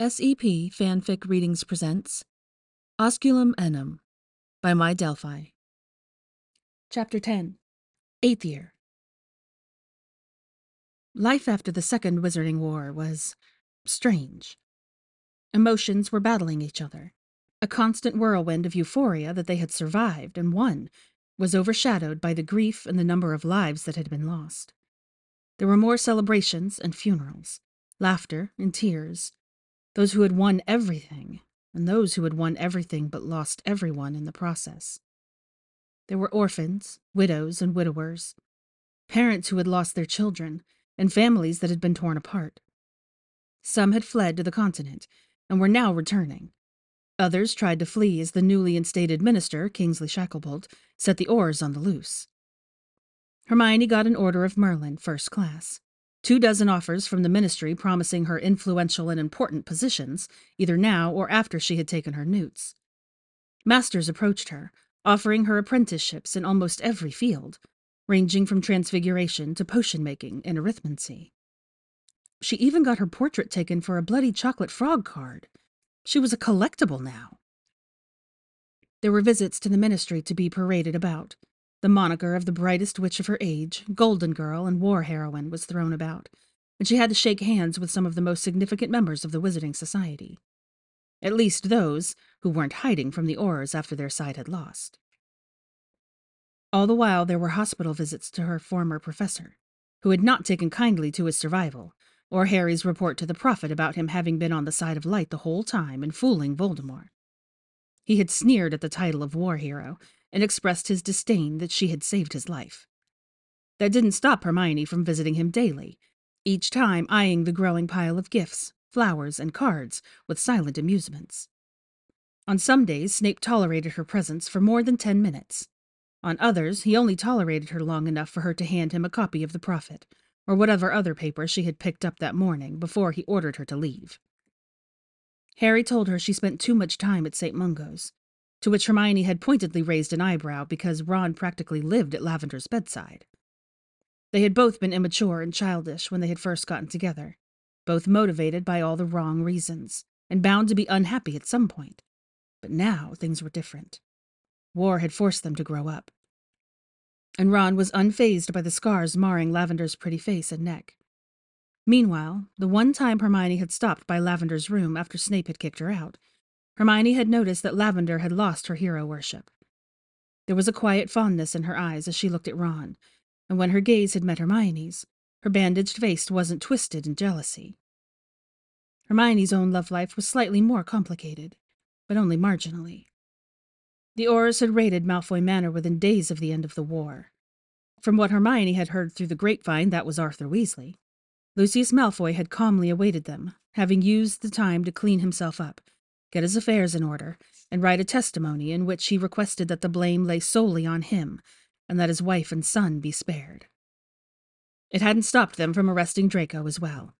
SEP Fanfic Readings presents Osculum Annuum by My Delphi. Chapter 10 Eighth Year Life after the Second Wizarding War was strange. Emotions were battling each other. A constant whirlwind of euphoria that they had survived and won was overshadowed by the grief and the number of lives that had been lost. There were more celebrations and funerals, laughter and tears those who had won everything, and those who had won everything but lost everyone in the process. There were orphans, widows, and widowers, parents who had lost their children, and families that had been torn apart. Some had fled to the continent and were now returning. Others tried to flee as the newly instated minister, Kingsley Shacklebolt, set the Aurors on the loose. Hermione got an order of Merlin, first class two dozen offers from the ministry promising her influential and important positions, either now or after she had taken her newts. Masters approached her, offering her apprenticeships in almost every field, ranging from transfiguration to potion making and arithmancy. She even got her portrait taken for a bloody chocolate frog card. She was a collectible now. There were visits to the ministry to be paraded about. The moniker of the brightest witch of her age, Golden Girl and War Heroine, was thrown about, and she had to shake hands with some of the most significant members of the Wizarding Society. At least those who weren't hiding from the Aurors after their side had lost. All the while, there were hospital visits to her former professor, who had not taken kindly to his survival, or Harry's report to the Prophet about him having been on the side of light the whole time and fooling Voldemort. He had sneered at the title of war hero and expressed his disdain that she had saved his life. That didn't stop Hermione from visiting him daily, each time eyeing the growing pile of gifts, flowers, and cards with silent amusements. On some days, Snape tolerated her presence for more than ten minutes. On others, he only tolerated her long enough for her to hand him a copy of the Prophet, or whatever other paper she had picked up that morning before he ordered her to leave. Harry told her she spent too much time at St. Mungo's, to which Hermione had pointedly raised an eyebrow because Ron practically lived at Lavender's bedside. They had both been immature and childish when they had first gotten together, both motivated by all the wrong reasons, and bound to be unhappy at some point. But now things were different. War had forced them to grow up. And Ron was unfazed by the scars marring Lavender's pretty face and neck. Meanwhile, the one time Hermione had stopped by Lavender's room after Snape had kicked her out, Hermione had noticed that Lavender had lost her hero worship. There was a quiet fondness in her eyes as she looked at Ron, and when her gaze had met Hermione's, her bandaged face wasn't twisted in jealousy. Hermione's own love life was slightly more complicated, but only marginally. The Aurors had raided Malfoy Manor within days of the end of the war. From what Hermione had heard through the grapevine, that was Arthur Weasley. Lucius Malfoy had calmly awaited them, having used the time to clean himself up get his affairs in order, and write a testimony in which he requested that the blame lay solely on him, and that his wife and son be spared. It hadn't stopped them from arresting Draco as well,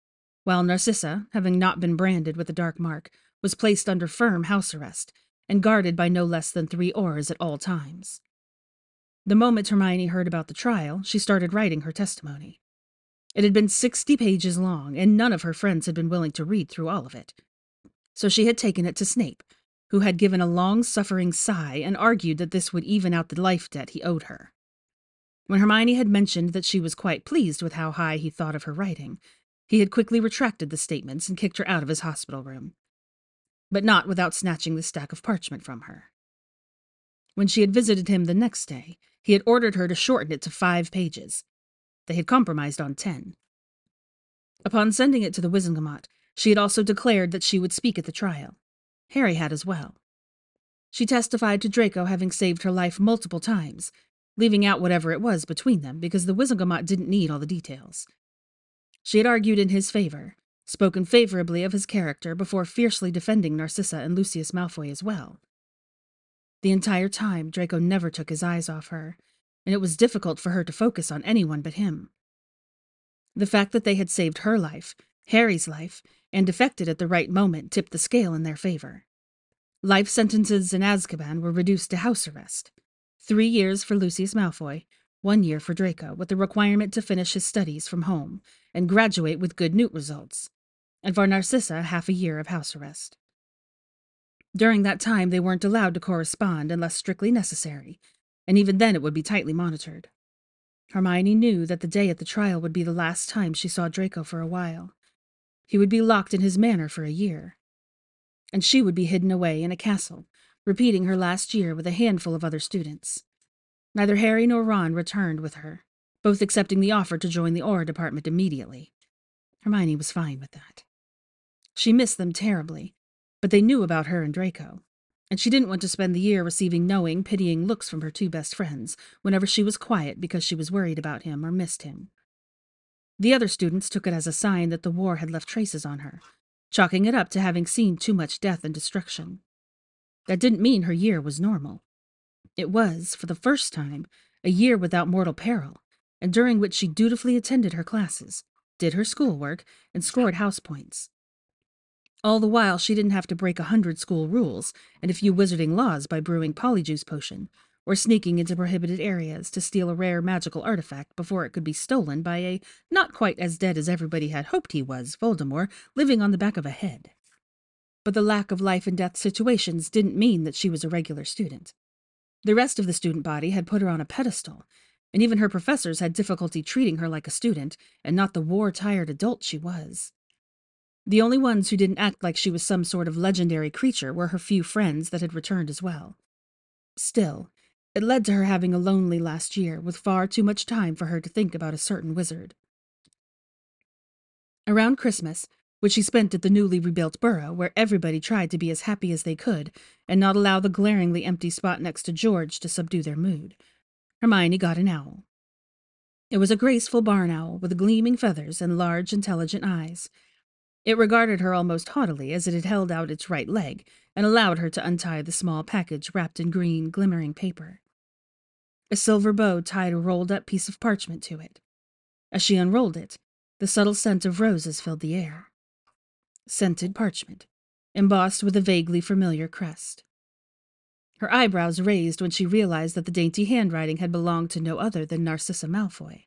while Narcissa, having not been branded with the dark mark, was placed under firm house arrest and guarded by no less than three Aurors at all times. The moment Hermione heard about the trial, she started writing her testimony. It had been sixty pages long, and none of her friends had been willing to read through all of it so she had taken it to Snape, who had given a long suffering sigh and argued that this would even out the life debt he owed her. When Hermione had mentioned that she was quite pleased with how high he thought of her writing, he had quickly retracted the statements and kicked her out of his hospital room. But not without snatching the stack of parchment from her. When she had visited him the next day, he had ordered her to shorten it to five pages. They had compromised on ten. Upon sending it to the Wizengamot, she had also declared that she would speak at the trial. Harry had as well. She testified to Draco having saved her life multiple times, leaving out whatever it was between them because the Wizengamot didn't need all the details. She had argued in his favor, spoken favorably of his character before fiercely defending Narcissa and Lucius Malfoy as well. The entire time, Draco never took his eyes off her, and it was difficult for her to focus on anyone but him. The fact that they had saved her life, Harry's life, and defected at the right moment tipped the scale in their favor. Life sentences in Azkaban were reduced to house arrest. Three years for Lucius Malfoy, one year for Draco, with the requirement to finish his studies from home and graduate with good newt results. and for Narcissa half a year of house arrest. During that time, they weren't allowed to correspond unless strictly necessary, and even then it would be tightly monitored. Hermione knew that the day at the trial would be the last time she saw Draco for a while. He would be locked in his manor for a year. And she would be hidden away in a castle, repeating her last year with a handful of other students. Neither Harry nor Ron returned with her, both accepting the offer to join the Auror department immediately. Hermione was fine with that. She missed them terribly, but they knew about her and Draco, and she didn't want to spend the year receiving knowing, pitying looks from her two best friends whenever she was quiet because she was worried about him or missed him. The other students took it as a sign that the war had left traces on her, chalking it up to having seen too much death and destruction. That didn't mean her year was normal. It was, for the first time, a year without mortal peril, and during which she dutifully attended her classes, did her schoolwork, and scored house points. All the while, she didn't have to break a hundred school rules and a few wizarding laws by brewing polyjuice potion, or sneaking into prohibited areas to steal a rare magical artifact before it could be stolen by a not quite as dead as everybody had hoped he was Voldemort living on the back of a head. But the lack of life and death situations didn't mean that she was a regular student. The rest of the student body had put her on a pedestal, and even her professors had difficulty treating her like a student and not the war tired adult she was. The only ones who didn't act like she was some sort of legendary creature were her few friends that had returned as well. Still, it led to her having a lonely last year with far too much time for her to think about a certain wizard. Around Christmas, which she spent at the newly rebuilt burrow, where everybody tried to be as happy as they could and not allow the glaringly empty spot next to George to subdue their mood, Hermione got an owl. It was a graceful barn owl with gleaming feathers and large, intelligent eyes. It regarded her almost haughtily as it had held out its right leg and allowed her to untie the small package wrapped in green, glimmering paper. A silver bow tied a rolled up piece of parchment to it. As she unrolled it, the subtle scent of roses filled the air. Scented parchment, embossed with a vaguely familiar crest. Her eyebrows raised when she realized that the dainty handwriting had belonged to no other than Narcissa Malfoy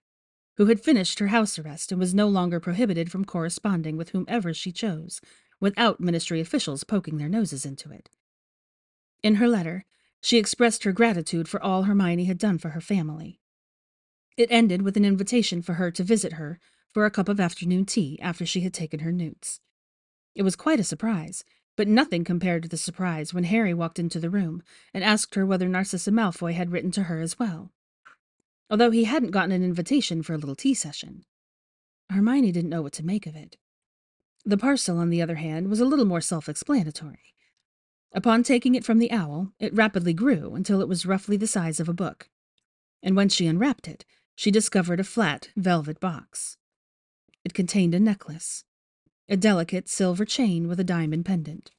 who had finished her house arrest and was no longer prohibited from corresponding with whomever she chose, without ministry officials poking their noses into it. In her letter, she expressed her gratitude for all Hermione had done for her family. It ended with an invitation for her to visit her for a cup of afternoon tea after she had taken her newts. It was quite a surprise, but nothing compared to the surprise when Harry walked into the room and asked her whether Narcissa Malfoy had written to her as well although he hadn't gotten an invitation for a little tea session. Hermione didn't know what to make of it. The parcel, on the other hand, was a little more self explanatory. Upon taking it from the owl, it rapidly grew until it was roughly the size of a book. And when she unwrapped it, she discovered a flat, velvet box. It contained a necklace, a delicate silver chain with a diamond pendant.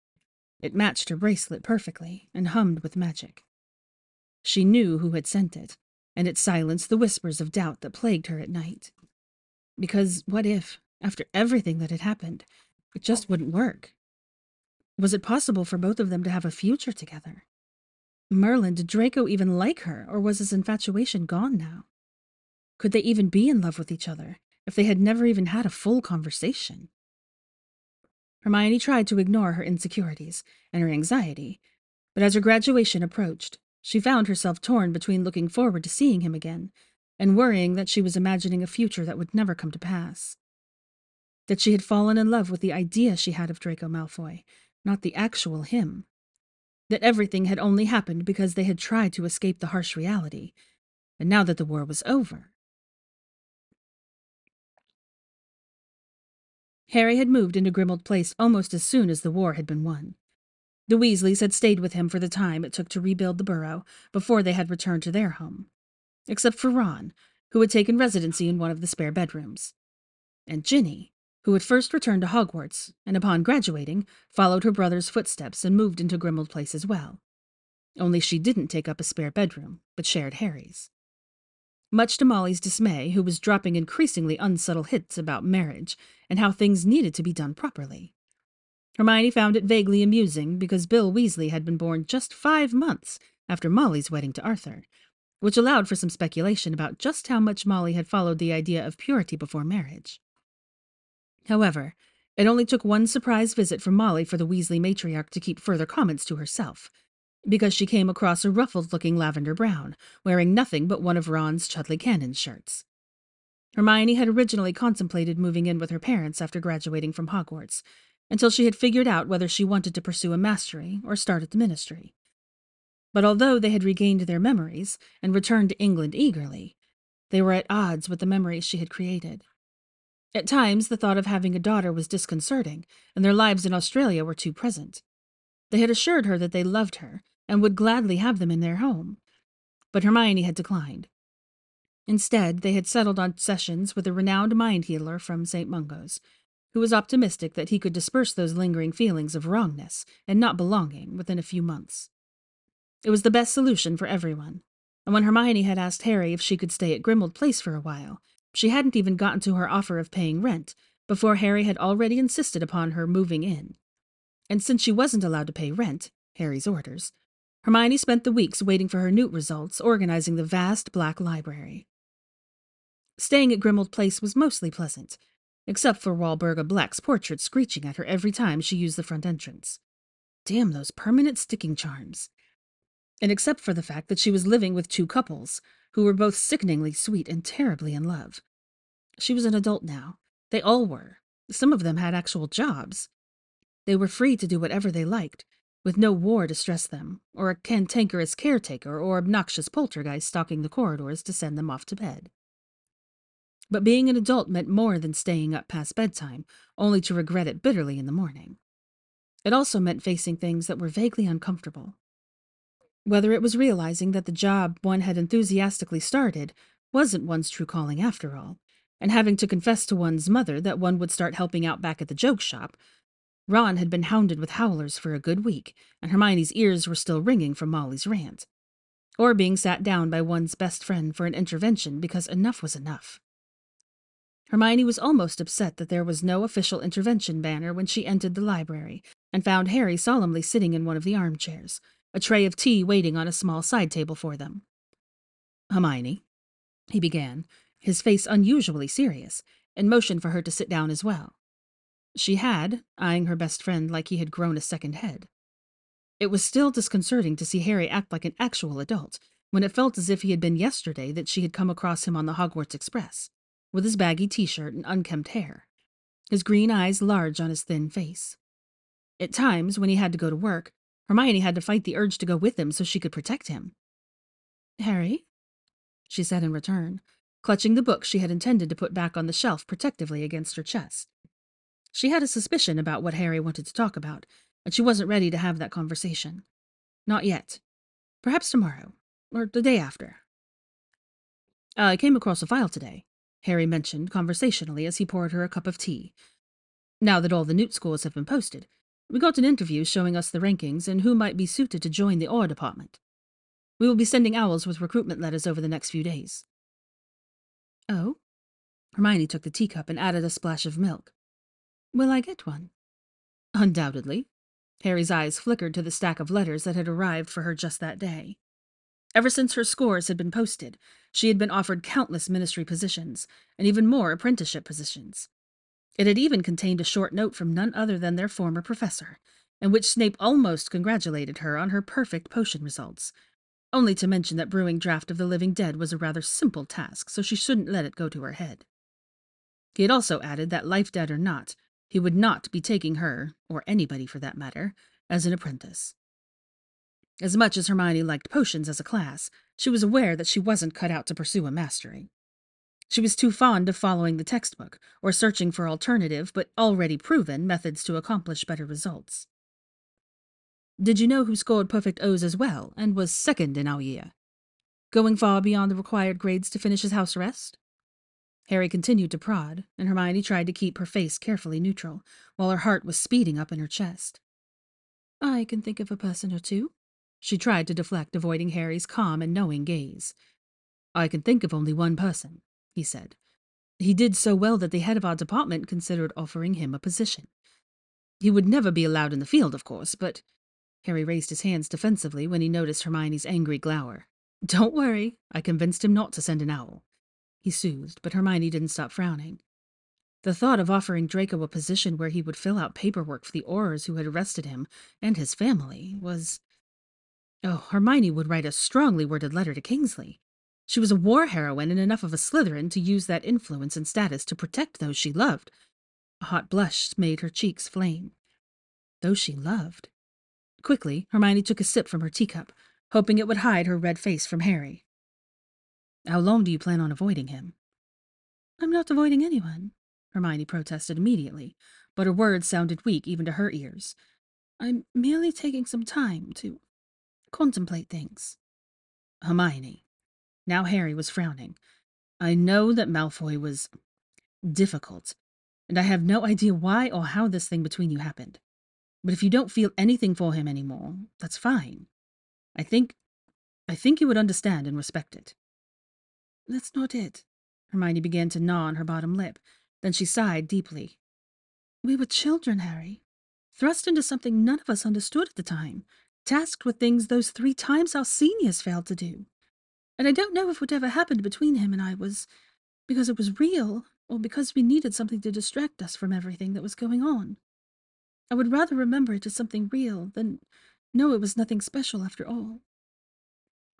It matched her bracelet perfectly and hummed with magic. She knew who had sent it, and it silenced the whispers of doubt that plagued her at night. Because what if, after everything that had happened, it oh. just wouldn't work? Was it possible for both of them to have a future together? Merlin, did Draco even like her, or was his infatuation gone now? Could they even be in love with each other if they had never even had a full conversation? Hermione tried to ignore her insecurities and her anxiety, but as her graduation approached, she found herself torn between looking forward to seeing him again and worrying that she was imagining a future that would never come to pass. That she had fallen in love with the idea she had of Draco Malfoy, not the actual him. That everything had only happened because they had tried to escape the harsh reality, and now that the war was over. Harry had moved into Grimmauld Place almost as soon as the war had been won. The Weasleys had stayed with him for the time it took to rebuild the burrow before they had returned to their home, except for Ron, who had taken residency in one of the spare bedrooms, and Ginny, who had first returned to Hogwarts and upon graduating followed her brother's footsteps and moved into Grimmauld Place as well. Only she didn't take up a spare bedroom, but shared Harry's. Much to Molly's dismay, who was dropping increasingly unsubtle hints about marriage and how things needed to be done properly. Hermione found it vaguely amusing because Bill Weasley had been born just five months after Molly's wedding to Arthur, which allowed for some speculation about just how much Molly had followed the idea of purity before marriage. However, It only took one surprise visit from Molly for the Weasley matriarch to keep further comments to herself, because she came across a ruffled looking Lavender Brown, wearing nothing but one of Ron's Chudley Cannon shirts. Hermione had originally contemplated moving in with her parents after graduating from Hogwarts, until she had figured out whether she wanted to pursue a mastery or start at the ministry. But although they had regained their memories and returned to England eagerly, they were at odds with the memories she had created. At times, the thought of having a daughter was disconcerting, and their lives in Australia were too present. They had assured her that they loved her and would gladly have them in their home, but Hermione had declined. Instead, they had settled on sessions with a renowned mind healer from St. Mungo's, who was optimistic that he could disperse those lingering feelings of wrongness and not belonging within a few months. It was the best solution for everyone, and when Hermione had asked Harry if she could stay at Grimmauld Place for a while, she hadn't even gotten to her offer of paying rent before Harry had already insisted upon her moving in. And since she wasn't allowed to pay rent, Harry's orders, Hermione spent the weeks waiting for her Newt results organizing the vast black library. Staying at Grimmauld Place was mostly pleasant, except for Walburga Black's portrait screeching at her every time she used the front entrance. Damn those permanent sticking charms. And except for the fact that she was living with two couples, who were both sickeningly sweet and terribly in love. She was an adult now. They all were. Some of them had actual jobs. They were free to do whatever they liked, with no war to stress them, or a cantankerous caretaker or obnoxious poltergeist stalking the corridors to send them off to bed. But being an adult meant more than staying up past bedtime, only to regret it bitterly in the morning. It also meant facing things that were vaguely uncomfortable. Whether it was realizing that the job one had enthusiastically started wasn't one's true calling after all, and having to confess to one's mother that one would start helping out back at the joke shop. Ron had been hounded with howlers for a good week, and Hermione's ears were still ringing from Molly's rant. Or being sat down by one's best friend for an intervention because enough was enough. Hermione was almost upset that there was no official intervention banner when she entered the library and found Harry solemnly sitting in one of the armchairs, a tray of tea waiting on a small side table for them. Hermione, he began, his face unusually serious, and motioned for her to sit down as well. She had, eyeing her best friend like he had grown a second head. It was still disconcerting to see Harry act like an actual adult, when it felt as if he had been yesterday that she had come across him on the Hogwarts Express, with his baggy t shirt and unkempt hair, his green eyes large on his thin face. At times, when he had to go to work, Hermione had to fight the urge to go with him so she could protect him. Harry? She said in return, clutching the book she had intended to put back on the shelf protectively against her chest. She had a suspicion about what Harry wanted to talk about, and she wasn't ready to have that conversation. Not yet. Perhaps tomorrow, or the day after. Uh, I came across a file today, Harry mentioned conversationally as he poured her a cup of tea. Now that all the Newt scores have been posted, we got an interview showing us the rankings and who might be suited to join the Auror department. We will be sending owls with recruitment letters over the next few days. Oh? Hermione took the teacup and added a splash of milk. Will I get one? Undoubtedly. Harry's eyes flickered to the stack of letters that had arrived for her just that day. Ever since her scores had been posted, she had been offered countless ministry positions, and even more apprenticeship positions. It had even contained a short note from none other than their former professor, in which Snape almost congratulated her on her perfect potion results, only to mention that brewing draught of the living dead was a rather simple task, so she shouldn't let it go to her head. He had also added that, life dead or not, he would not be taking her, or anybody for that matter, as an apprentice. As much as Hermione liked potions as a class, she was aware that she wasn't cut out to pursue a mastery. She was too fond of following the textbook or searching for alternative, but already proven, methods to accomplish better results. Did you know who scored perfect O's as well and was second in our year? Going far beyond the required grades to finish his house arrest? Harry continued to prod, and Hermione tried to keep her face carefully neutral, while her heart was speeding up in her chest. I can think of a person or two. She tried to deflect, avoiding Harry's calm and knowing gaze. I can think of only one person, he said. He did so well that the head of our department considered offering him a position. He would never be allowed in the field, of course, but. Harry raised his hands defensively when he noticed Hermione's angry glower. Don't worry, I convinced him not to send an owl. He soothed, but Hermione didn't stop frowning. The thought of offering Draco a position where he would fill out paperwork for the Aurors who had arrested him and his family was. Oh, Hermione would write a strongly worded letter to Kingsley. She was a war heroine and enough of a Slytherin to use that influence and status to protect those she loved. A hot blush made her cheeks flame. Those she loved. Quickly, Hermione took a sip from her teacup, hoping it would hide her red face from Harry. How long do you plan on avoiding him? I'm not avoiding anyone, Hermione protested immediately, but her words sounded weak even to her ears. I'm merely taking some time to contemplate things. Hermione. Now Harry was frowning. I know that Malfoy was difficult, and I have no idea why or how this thing between you happened. But if you don't feel anything for him anymore, that's fine. I think I think you would understand and respect it. That's not it. Hermione began to gnaw on her bottom lip. Then she sighed deeply. We were children, Harry. Thrust into something none of us understood at the time, tasked with things those three times our seniors failed to do. And I don't know if whatever happened between him and I was because it was real or because we needed something to distract us from everything that was going on. I would rather remember it as something real than know it was nothing special after all.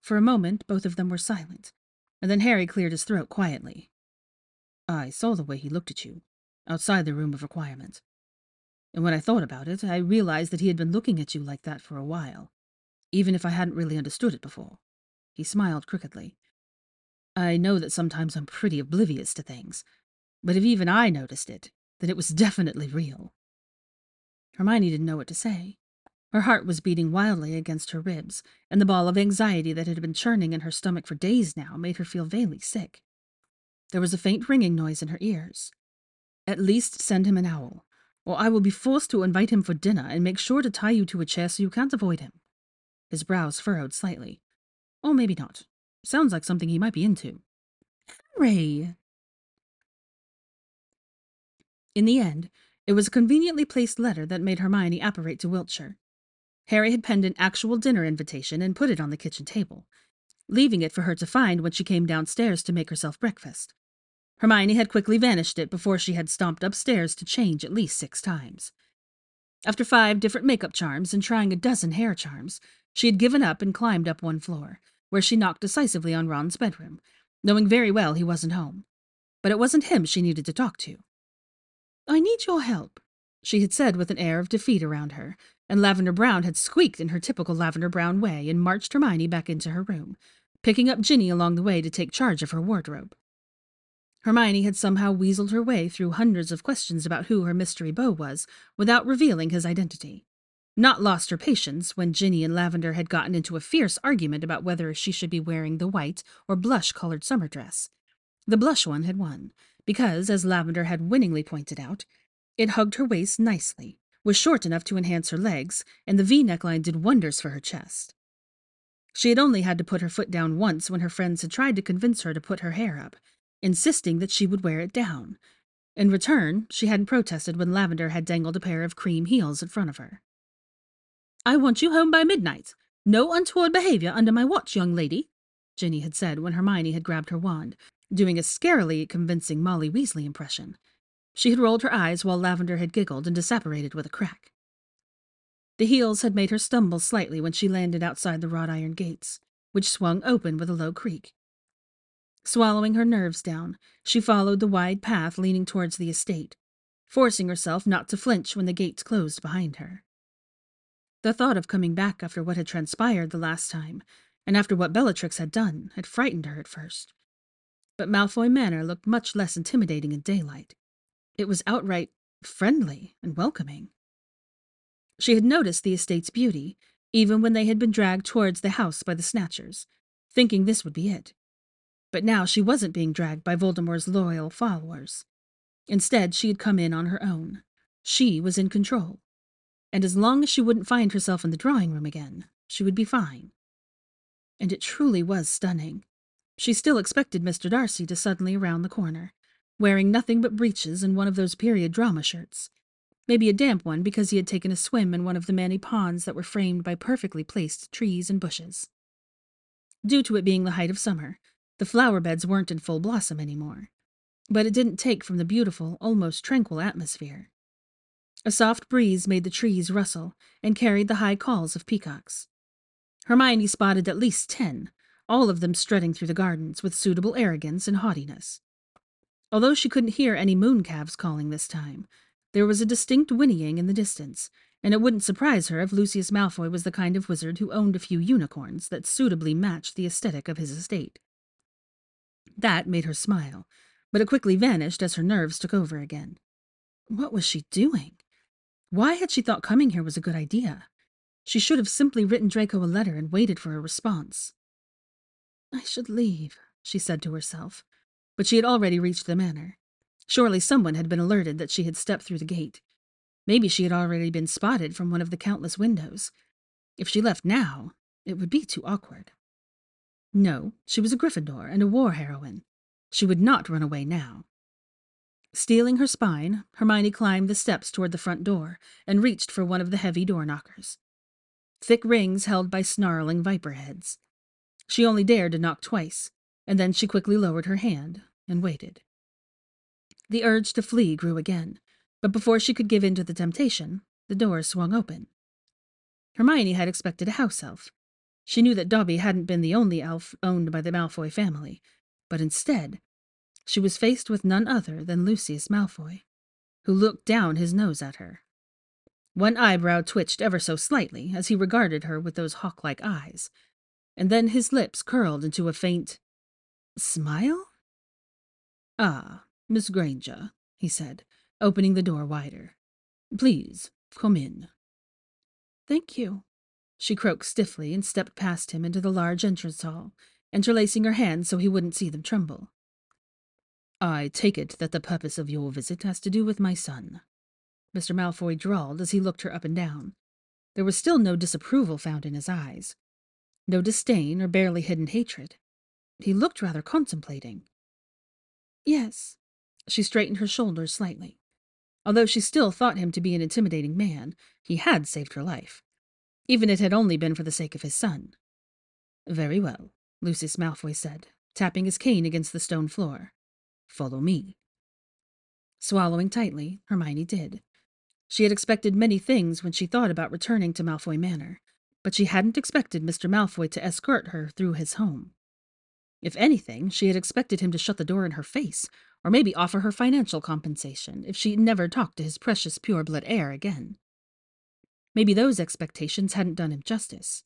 For a moment, both of them were silent, and then Harry cleared his throat quietly. I saw the way he looked at you, outside the room of requirement. And when I thought about it, I realized that he had been looking at you like that for a while, even if I hadn't really understood it before. He smiled crookedly. I know that sometimes I'm pretty oblivious to things, but if even I noticed it, then it was definitely real. Hermione didn't know what to say. Her heart was beating wildly against her ribs, and the ball of anxiety that had been churning in her stomach for days now made her feel vaguely sick. There was a faint ringing noise in her ears. At least send him an owl, or I will be forced to invite him for dinner and make sure to tie you to a chair so you can't avoid him. His brows furrowed slightly. Or maybe not. Sounds like something he might be into. Henry! In the end, it was a conveniently placed letter that made Hermione apparate to Wiltshire. Harry had penned an actual dinner invitation and put it on the kitchen table, leaving it for her to find when she came downstairs to make herself breakfast. Hermione had quickly vanished it before she had stomped upstairs to change at least six times. After five different makeup charms and trying a dozen hair charms, she had given up and climbed up one floor, where she knocked decisively on Ron's bedroom, knowing very well he wasn't home. But it wasn't him she needed to talk to. I need your help, she had said with an air of defeat around her, and Lavender Brown had squeaked in her typical Lavender Brown way and marched Hermione back into her room, picking up Ginny along the way to take charge of her wardrobe. Hermione had somehow weaseled her way through hundreds of questions about who her mystery beau was without revealing his identity. Not lost her patience when Ginny and Lavender had gotten into a fierce argument about whether she should be wearing the white or blush colored summer dress. The blush one had won, because, as Lavender had winningly pointed out, it hugged her waist nicely, was short enough to enhance her legs, and the V neckline did wonders for her chest. She had only had to put her foot down once when her friends had tried to convince her to put her hair up, insisting that she would wear it down. In return, she hadn't protested when Lavender had dangled a pair of cream heels in front of her. I want you home by midnight. No untoward behavior under my watch, young lady, Ginny had said when Hermione had grabbed her wand, doing a scarily convincing Molly Weasley impression. She had rolled her eyes while Lavender had giggled and disapparated with a crack. The heels had made her stumble slightly when she landed outside the wrought iron gates, which swung open with a low creak. Swallowing her nerves down, she followed the wide path leading towards the estate, forcing herself not to flinch when the gates closed behind her. The thought of coming back after what had transpired the last time, and after what Bellatrix had done, had frightened her at first but Malfoy Manor looked much less intimidating in daylight. It was outright friendly and welcoming. She had noticed the estate's beauty, even when they had been dragged towards the house by the Snatchers, thinking this would be it. But now she wasn't being dragged by Voldemort's loyal followers. Instead, she had come in on her own. She was in control. And as long as she wouldn't find herself in the drawing room again, she would be fine. And it truly was stunning. She still expected Mr. Darcy to suddenly round the corner, wearing nothing but breeches and one of those period drama shirts. Maybe a damp one because he had taken a swim in one of the many ponds that were framed by perfectly placed trees and bushes. Due to it being the height of summer, the flower beds weren't in full blossom anymore. but it didn't take from the beautiful, almost tranquil atmosphere. A soft breeze made the trees rustle and carried the high calls of peacocks. Hermione spotted at least ten, all of them strutting through the gardens with suitable arrogance and haughtiness. Although she couldn't hear any mooncalves calling this time, there was a distinct whinnying in the distance, and it wouldn't surprise her if Lucius Malfoy was the kind of wizard who owned a few unicorns that suitably matched the aesthetic of his estate. That made her smile, but it quickly vanished as her nerves took over again. What was she doing? Why had she thought coming here was a good idea? She should have simply written Draco a letter and waited for a response. I should leave, she said to herself, but she had already reached the manor. Surely someone had been alerted that she had stepped through the gate. Maybe she had already been spotted from one of the countless windows. If she left now, it would be too awkward. No, she was a Gryffindor and a war heroine. She would not run away now. Steeling her spine, Hermione climbed the steps toward the front door and reached for one of the heavy door knockers. Thick rings held by snarling viper heads. She only dared to knock twice, and then she quickly lowered her hand and waited. The urge to flee grew again, but before she could give in to the temptation, the door swung open. Hermione had expected a house elf. She knew that Dobby hadn't been the only elf owned by the Malfoy family, but instead, she was faced with none other than Lucius Malfoy, who looked down his nose at her. One eyebrow twitched ever so slightly as he regarded her with those hawk like eyes, and then his lips curled into a faint smile? Ah, Miss Granger, he said, opening the door wider. Please, come in. Thank you, she croaked stiffly and stepped past him into the large entrance hall, interlacing her hands so he wouldn't see them tremble. I take it that the purpose of your visit has to do with my son. Mr. Malfoy drawled as he looked her up and down. There was still no disapproval found in his eyes, no disdain or barely hidden hatred. He looked rather contemplating. Yes. She straightened her shoulders slightly. Although she still thought him to be an intimidating man, he had saved her life, even if it had only been for the sake of his son. Very well, Lucius Malfoy said, tapping his cane against the stone floor. Follow me. Swallowing tightly, Hermione did. She had expected many things when she thought about returning to Malfoy Manor, but she hadn't expected Mr. Malfoy to escort her through his home. If anything, she had expected him to shut the door in her face, or maybe offer her financial compensation if she never talked to his precious pure-blood heir again. Maybe those expectations hadn't done him justice.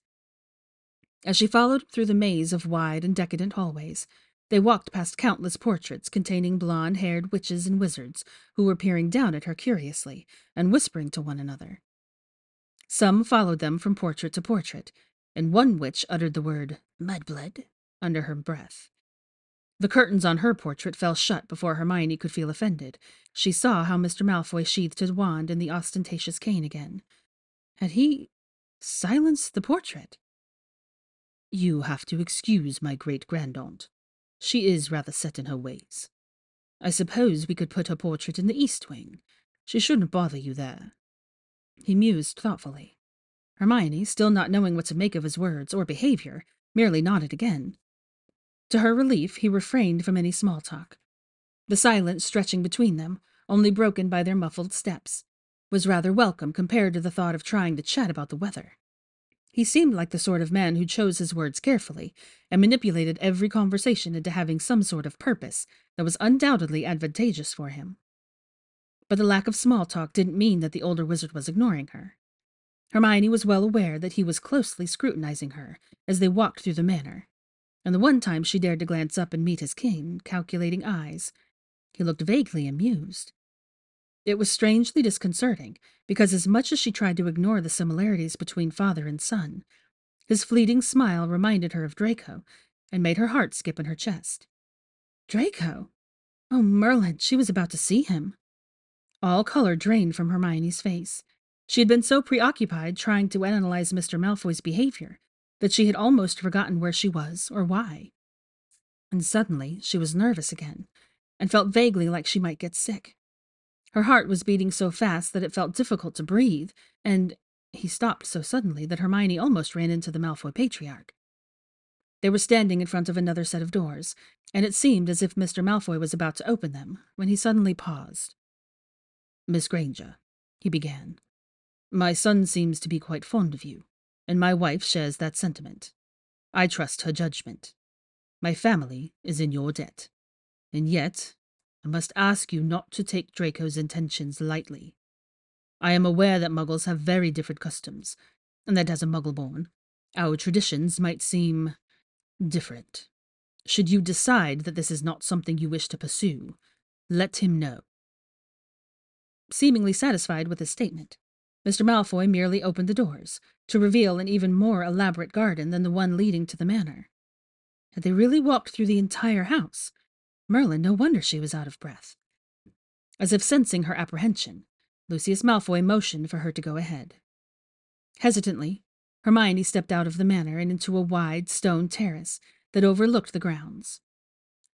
As she followed through the maze of wide and decadent hallways, they walked past countless portraits containing blonde-haired witches and wizards who were peering down at her curiously and whispering to one another. Some followed them from portrait to portrait, and one witch uttered the word mudblood under her breath. The curtains on her portrait fell shut before Hermione could feel offended. She saw how Mr. Malfoy sheathed his wand in the ostentatious cane again. Had he silenced the portrait? You have to excuse my great grandaunt. She is rather set in her ways. I suppose we could put her portrait in the east wing. She shouldn't bother you there. He mused thoughtfully. Hermione, still not knowing what to make of his words or behavior, merely nodded again. To her relief, he refrained from any small talk. The silence stretching between them, only broken by their muffled steps, was rather welcome compared to the thought of trying to chat about the weather. He seemed like the sort of man who chose his words carefully and manipulated every conversation into having some sort of purpose that was undoubtedly advantageous for him. But the lack of small talk didn't mean that the older wizard was ignoring her. Hermione was well aware that he was closely scrutinizing her as they walked through the manor, and the one time she dared to glance up and meet his keen, calculating eyes, he looked vaguely amused. It was strangely disconcerting, because as much as she tried to ignore the similarities between father and son, his fleeting smile reminded her of Draco and made her heart skip in her chest. Draco? Oh, Merlin, she was about to see him. All color drained from Hermione's face. She had been so preoccupied trying to analyze Mr. Malfoy's behavior that she had almost forgotten where she was or why. And suddenly she was nervous again, and felt vaguely like she might get sick. Her heart was beating so fast that it felt difficult to breathe, and he stopped so suddenly that Hermione almost ran into the Malfoy patriarch. They were standing in front of another set of doors, and it seemed as if Mr. Malfoy was about to open them when he suddenly paused. Miss Granger, he began, my son seems to be quite fond of you, and my wife shares that sentiment. I trust her judgment. My family is in your debt. And yet, Must ask you not to take Draco's intentions lightly. I am aware that muggles have very different customs, and that as a muggle born, our traditions might seem different. Should you decide that this is not something you wish to pursue, let him know. Seemingly satisfied with his statement, Mr. Malfoy merely opened the doors to reveal an even more elaborate garden than the one leading to the manor. Had they really walked through the entire house? Merlin, no wonder she was out of breath. As if sensing her apprehension, Lucius Malfoy motioned for her to go ahead. Hesitantly, Hermione stepped out of the manor and into a wide stone terrace that overlooked the grounds.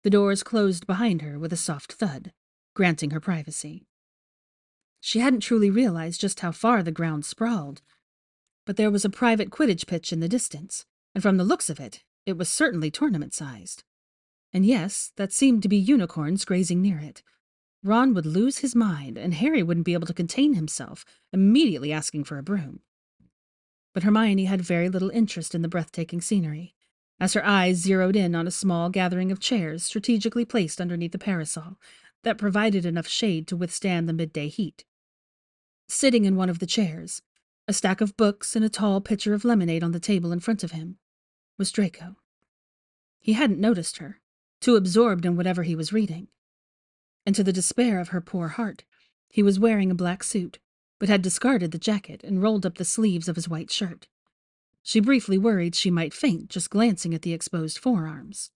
The doors closed behind her with a soft thud, granting her privacy. She hadn't truly realized just how far the ground sprawled. But there was a private Quidditch pitch in the distance, and from the looks of it, it was certainly tournament sized. And yes, that seemed to be unicorns grazing near it. Ron would lose his mind, and Harry wouldn't be able to contain himself, immediately asking for a broom. But Hermione had very little interest in the breathtaking scenery, as her eyes zeroed in on a small gathering of chairs strategically placed underneath the parasol that provided enough shade to withstand the midday heat. Sitting in one of the chairs, a stack of books and a tall pitcher of lemonade on the table in front of him, was Draco. He hadn't noticed her, too absorbed in whatever he was reading. And to the despair of her poor heart, he was wearing a black suit, but had discarded the jacket and rolled up the sleeves of his white shirt. She briefly worried she might faint just glancing at the exposed forearms.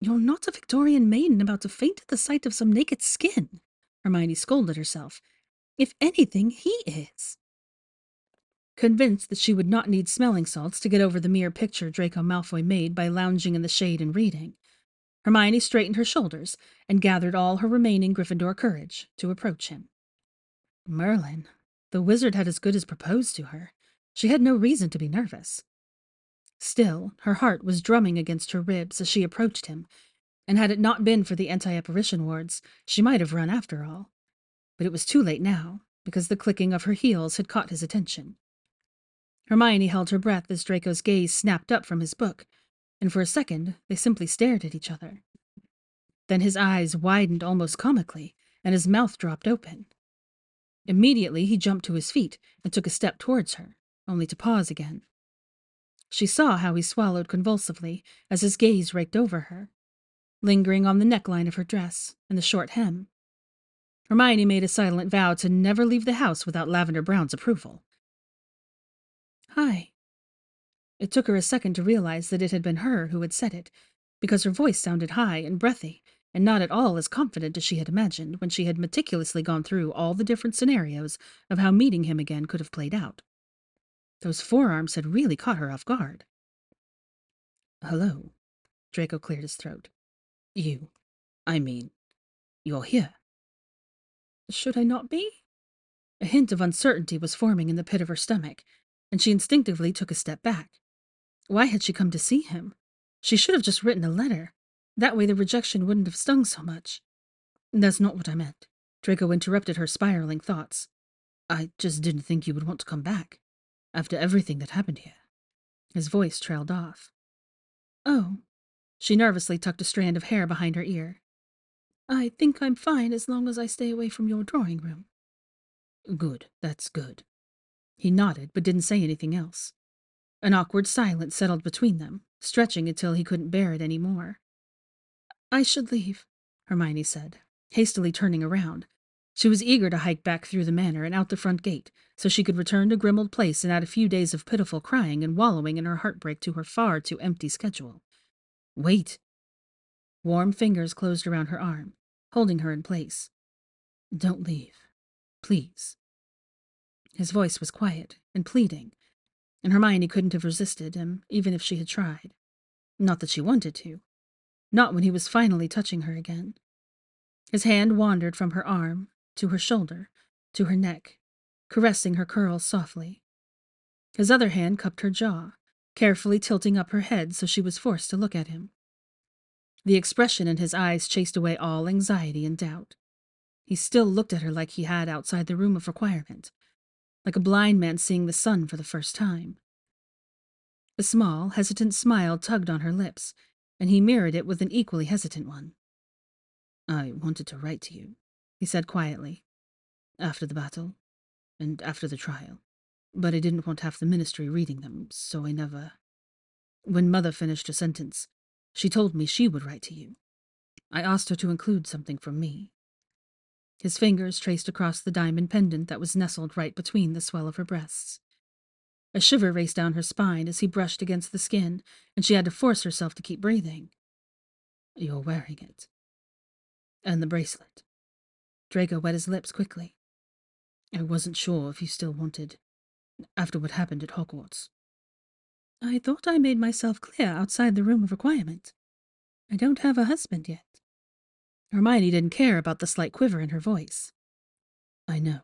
You're not a Victorian maiden about to faint at the sight of some naked skin, Hermione scolded herself if anything, he is. Convinced that she would not need smelling salts to get over the mere picture Draco Malfoy made by lounging in the shade and reading, Hermione straightened her shoulders and gathered all her remaining Gryffindor courage to approach him. Merlin, the wizard had as good as proposed to her. She had no reason to be nervous. Still, her heart was drumming against her ribs as she approached him, and had it not been for the anti apparition wards, she might have run after all but it was too late now, because the clicking of her heels had caught his attention. Hermione held her breath as Draco's gaze snapped up from his book, and for a second they simply stared at each other. Then his eyes widened almost comically, and his mouth dropped open. Immediately he jumped to his feet and took a step towards her, only to pause again. She saw how he swallowed convulsively as his gaze raked over her, lingering on the neckline of her dress and the short hem. Hermione made a silent vow to never leave the house without Lavender Brown's approval. Hi. It took her a second to realize that it had been her who had said it, because her voice sounded high and breathy, and not at all as confident as she had imagined when she had meticulously gone through all the different scenarios of how meeting him again could have played out. Those forearms had really caught her off guard. Hello. Draco cleared his throat. You. I mean, you're here. Should I not be? A hint of uncertainty was forming in the pit of her stomach, and she instinctively took a step back. Why had she come to see him? She should have just written a letter. That way the rejection wouldn't have stung so much. That's not what I meant. Draco interrupted her spiraling thoughts. I just didn't think you would want to come back. After everything that happened here. His voice trailed off. Oh. She nervously tucked a strand of hair behind her ear. I think I'm fine as long as I stay away from your drawing room. Good, that's good. He nodded, but didn't say anything else. An awkward silence settled between them, stretching until he couldn't bear it any more. I should leave, Hermione said, hastily turning around. She was eager to hike back through the manor and out the front gate, so she could return to Grimmauld Place and add a few days of pitiful crying and wallowing in her heartbreak to her far too empty schedule. Wait. Warm fingers closed around her arm, holding her in place. Don't leave. Please. His voice was quiet and pleading, and Hermione couldn't have resisted him even if she had tried. Not that she wanted to. Not when he was finally touching her again. His hand wandered from her arm to her shoulder to her neck, caressing her curls softly. His other hand cupped her jaw, carefully tilting up her head so she was forced to look at him. The expression in his eyes chased away all anxiety and doubt. He still looked at her like he had outside the room of requirement, like a blind man seeing the sun for the first time. A small, hesitant smile tugged on her lips, and he mirrored it with an equally hesitant one. I wanted to write to you, he said quietly, after the battle, and after the trial. But I didn't want half the ministry reading them, so I never. When Mother finished her sentence, she told me she would write to you. I asked her to include something from me. His fingers traced across the diamond pendant that was nestled right between the swell of her breasts. A shiver raced down her spine as he brushed against the skin, and she had to force herself to keep breathing. You're wearing it. And the bracelet. Draco wet his lips quickly. I wasn't sure if you still wanted after what happened at Hogwarts. I thought I made myself clear outside the room of requirement. I don't have a husband yet. Hermione didn't care about the slight quiver in her voice. I know,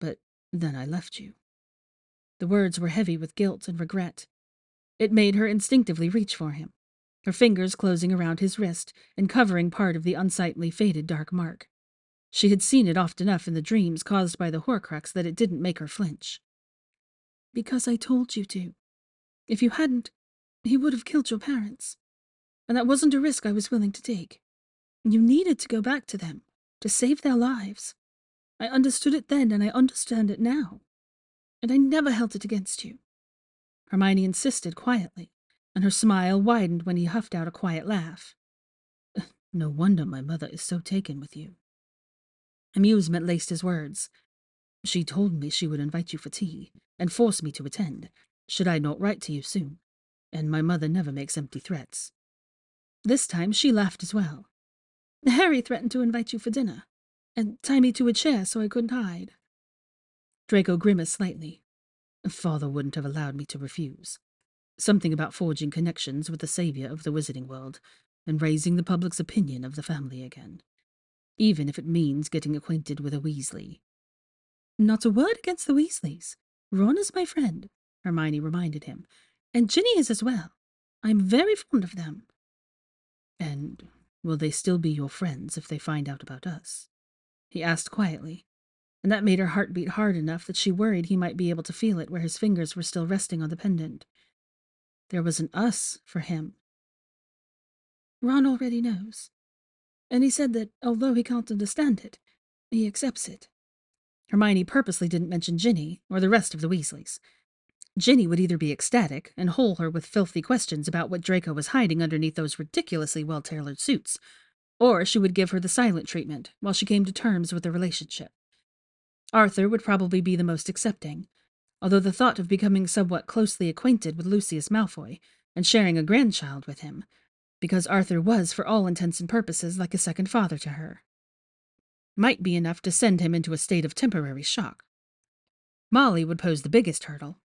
but then I left you. The words were heavy with guilt and regret. It made her instinctively reach for him, her fingers closing around his wrist and covering part of the unsightly faded dark mark. She had seen it oft enough in the dreams caused by the Horcrux that it didn't make her flinch. Because I told you to. If you hadn't, he would have killed your parents. And that wasn't a risk I was willing to take. You needed to go back to them, to save their lives. I understood it then, and I understand it now. And I never held it against you. Hermione insisted quietly, and her smile widened when he huffed out a quiet laugh. No wonder my mother is so taken with you. Amusement laced his words. She told me she would invite you for tea, and force me to attend, should I not write to you soon, and my mother never makes empty threats. This time she laughed as well. Harry threatened to invite you for dinner, and tie me to a chair so I couldn't hide. Draco grimaced slightly. Father wouldn't have allowed me to refuse. Something about forging connections with the savior of the wizarding world, and raising the public's opinion of the family again. Even if it means getting acquainted with a Weasley. Not a word against the Weasleys. Ron is my friend, Hermione reminded him, and Ginny is as well. I'm very fond of them. And will they still be your friends if they find out about us? He asked quietly, and that made her heart beat hard enough that she worried he might be able to feel it where his fingers were still resting on the pendant. There was an us for him. Ron already knows. And he said that, although he can't understand it, he accepts it. Hermione purposely didn't mention Ginny or the rest of the Weasleys. Ginny would either be ecstatic and hole her with filthy questions about what Draco was hiding underneath those ridiculously well tailored suits, or she would give her the silent treatment while she came to terms with the relationship. Arthur would probably be the most accepting, although the thought of becoming somewhat closely acquainted with Lucius Malfoy and sharing a grandchild with him, because Arthur was, for all intents and purposes, like a second father to her, might be enough to send him into a state of temporary shock. Molly would pose the biggest hurdle.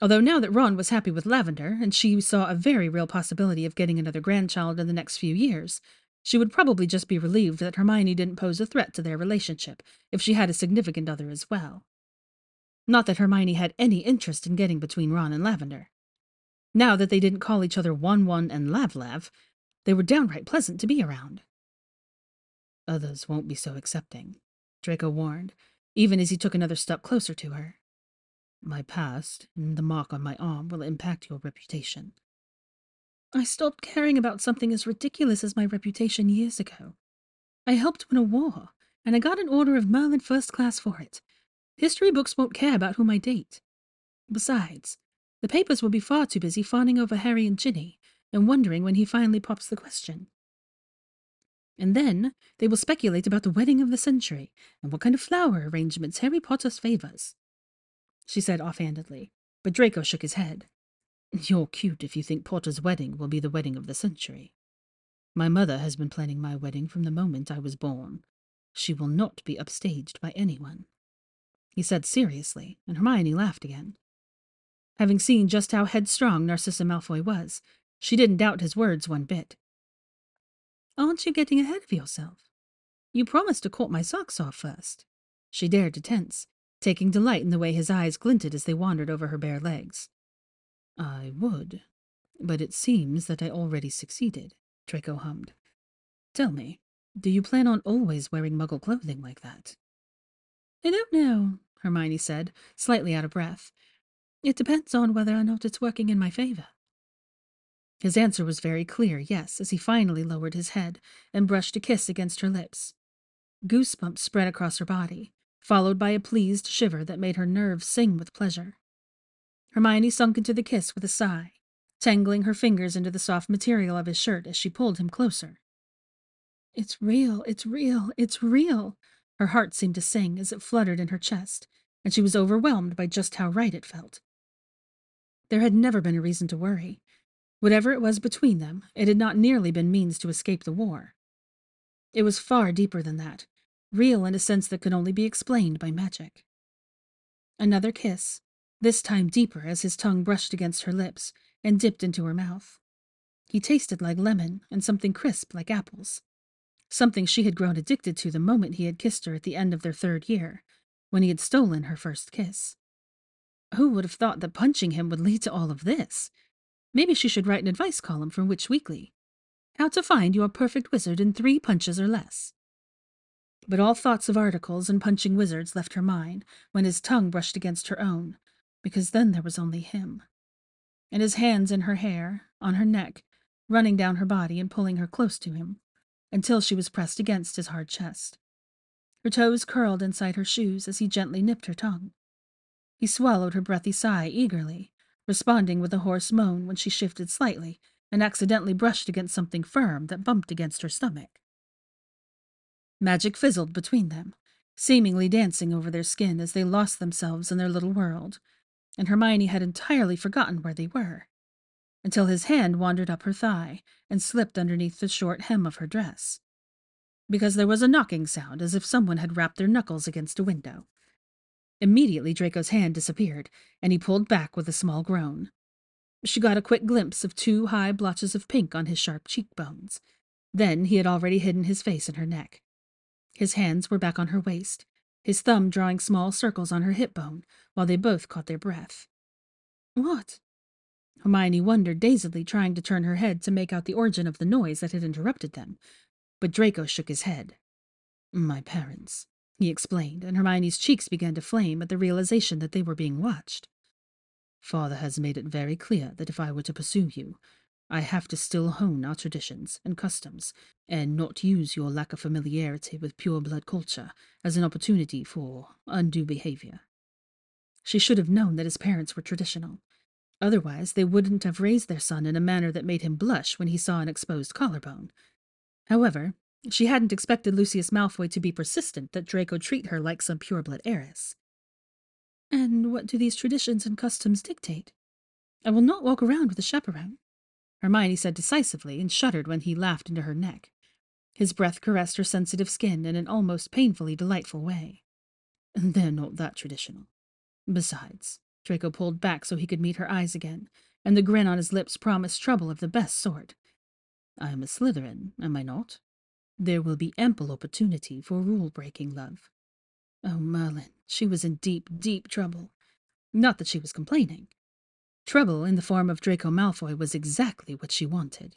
Although now that Ron was happy with Lavender, and she saw a very real possibility of getting another grandchild in the next few years, she would probably just be relieved that Hermione didn't pose a threat to their relationship if she had a significant other as well. Not that Hermione had any interest in getting between Ron and Lavender. Now that they didn't call each other Won-Won and Lav Lav, they were downright pleasant to be around. Others won't be so accepting, Draco warned, even as he took another step closer to her. My past and the mark on my arm will impact your reputation. I stopped caring about something as ridiculous as my reputation years ago. I helped win a war, and I got an Order of Merlin First Class for it. History books won't care about whom I date. Besides, the papers will be far too busy fawning over Harry and Ginny and wondering when he finally pops the question. And then they will speculate about the wedding of the century and what kind of flower arrangements Harry Potter favors. She said offhandedly, but Draco shook his head. You're cute if you think Potter's wedding will be the wedding of the century. My mother has been planning my wedding from the moment I was born. She will not be upstaged by anyone. He said seriously, and Hermione laughed again. Having seen just how headstrong Narcissa Malfoy was, she didn't doubt his words one bit. Aren't you getting ahead of yourself? You promised to cut my socks off first. She dared to tense, taking delight in the way his eyes glinted as they wandered over her bare legs. I would, but it seems that I already succeeded, Draco hummed. Tell me, do you plan on always wearing muggle clothing like that? I don't know, Hermione said, slightly out of breath. It depends on whether or not it's working in my favor. His answer was very clear, yes, as he finally lowered his head and brushed a kiss against her lips. Goosebumps spread across her body, followed by a pleased shiver that made her nerves sing with pleasure. Hermione sunk into the kiss with a sigh, tangling her fingers into the soft material of his shirt as she pulled him closer. It's real, it's real, it's real. Her heart seemed to sing as it fluttered in her chest, and she was overwhelmed by just how right it felt. There had never been a reason to worry. Whatever it was between them, it had not nearly been means to escape the war. It was far deeper than that, real in a sense that could only be explained by magic. Another kiss, this time deeper as his tongue brushed against her lips and dipped into her mouth. He tasted like lemon and something crisp like apples, something she had grown addicted to the moment he had kissed her at the end of their third year, when he had stolen her first kiss. Who would have thought that punching him would lead to all of this? Maybe she should write an advice column for Witch Weekly. How to find your perfect wizard in three punches or less. But all thoughts of articles and punching wizards left her mind when his tongue brushed against her own, because then there was only him. And his hands in her hair, on her neck, running down her body and pulling her close to him, until she was pressed against his hard chest. Her toes curled inside her shoes as he gently nipped her tongue. He swallowed her breathy sigh eagerly, responding with a hoarse moan when she shifted slightly and accidentally brushed against something firm that bumped against her stomach. Magic fizzled between them, seemingly dancing over their skin as they lost themselves in their little world, and Hermione had entirely forgotten where they were, until his hand wandered up her thigh and slipped underneath the short hem of her dress. Because there was a knocking sound as if someone had rapped their knuckles against a window. Immediately Draco's hand disappeared, and he pulled back with a small groan. She got a quick glimpse of two high blotches of pink on his sharp cheekbones. Then he had already hidden his face in her neck. His hands were back on her waist, his thumb drawing small circles on her hip bone, while they both caught their breath. What? Hermione wondered dazedly, trying to turn her head to make out the origin of the noise that had interrupted them. But Draco shook his head. My parents, he explained, and Hermione's cheeks began to flame at the realization that they were being watched. Father has made it very clear that if I were to pursue you, I have to still hone our traditions and customs, and not use your lack of familiarity with pure blood culture as an opportunity for undue behavior. She should have known that his parents were traditional. Otherwise, they wouldn't have raised their son in a manner that made him blush when he saw an exposed collarbone. However, she hadn't expected Lucius Malfoy to be persistent that Draco treat her like some pureblood heiress. And what do these traditions and customs dictate? I will not walk around with a chaperone. Hermione said decisively and shuddered when he laughed into her neck. His breath caressed her sensitive skin in an almost painfully delightful way. They're not that traditional. Besides, Draco pulled back so he could meet her eyes again, and the grin on his lips promised trouble of the best sort. I am a Slytherin, am I not? There will be ample opportunity for rule-breaking, love. Oh, Merlin, she was in deep, deep trouble. Not that she was complaining. Trouble in the form of Draco Malfoy was exactly what she wanted.